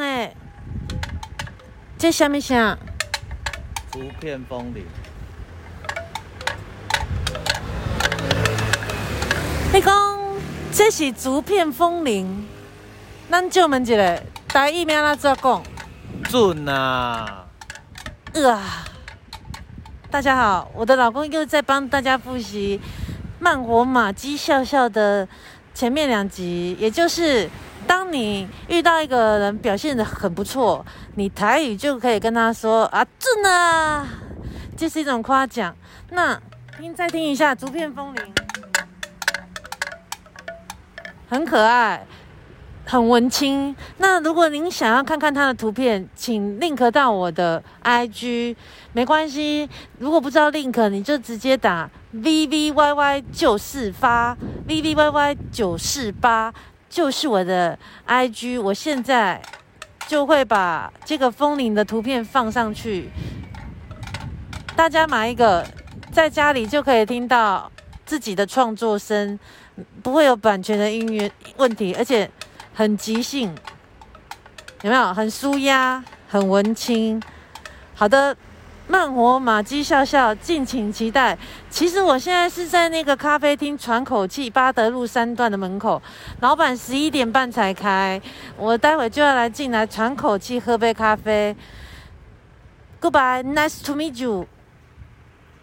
诶，这什么声？竹片风铃。你讲这是竹片风铃？咱就问一个，台语名怎讲？准啊！啊！大家好，我的老公又在帮大家复习慢活马鸡笑笑的前面两集，也就是当你遇到一个人表现的很不错，你台语就可以跟他说啊准啊，这是一种夸奖。那您再听一下《竹片风铃》，很可爱。很文青。那如果您想要看看它的图片，请 link 到我的 IG，没关系。如果不知道 link，你就直接打 V V Y Y 就是发 V V Y Y 九四八，就是我的 IG。我现在就会把这个风铃的图片放上去，大家买一个，在家里就可以听到自己的创作声，不会有版权的音乐问题，而且。很即兴，有没有？很舒压，很文青。好的，慢活马鸡笑笑，敬请期待。其实我现在是在那个咖啡厅喘口气，巴德路三段的门口。老板十一点半才开，我待会就要来进来喘口气，喝杯咖啡。Goodbye，nice to meet you。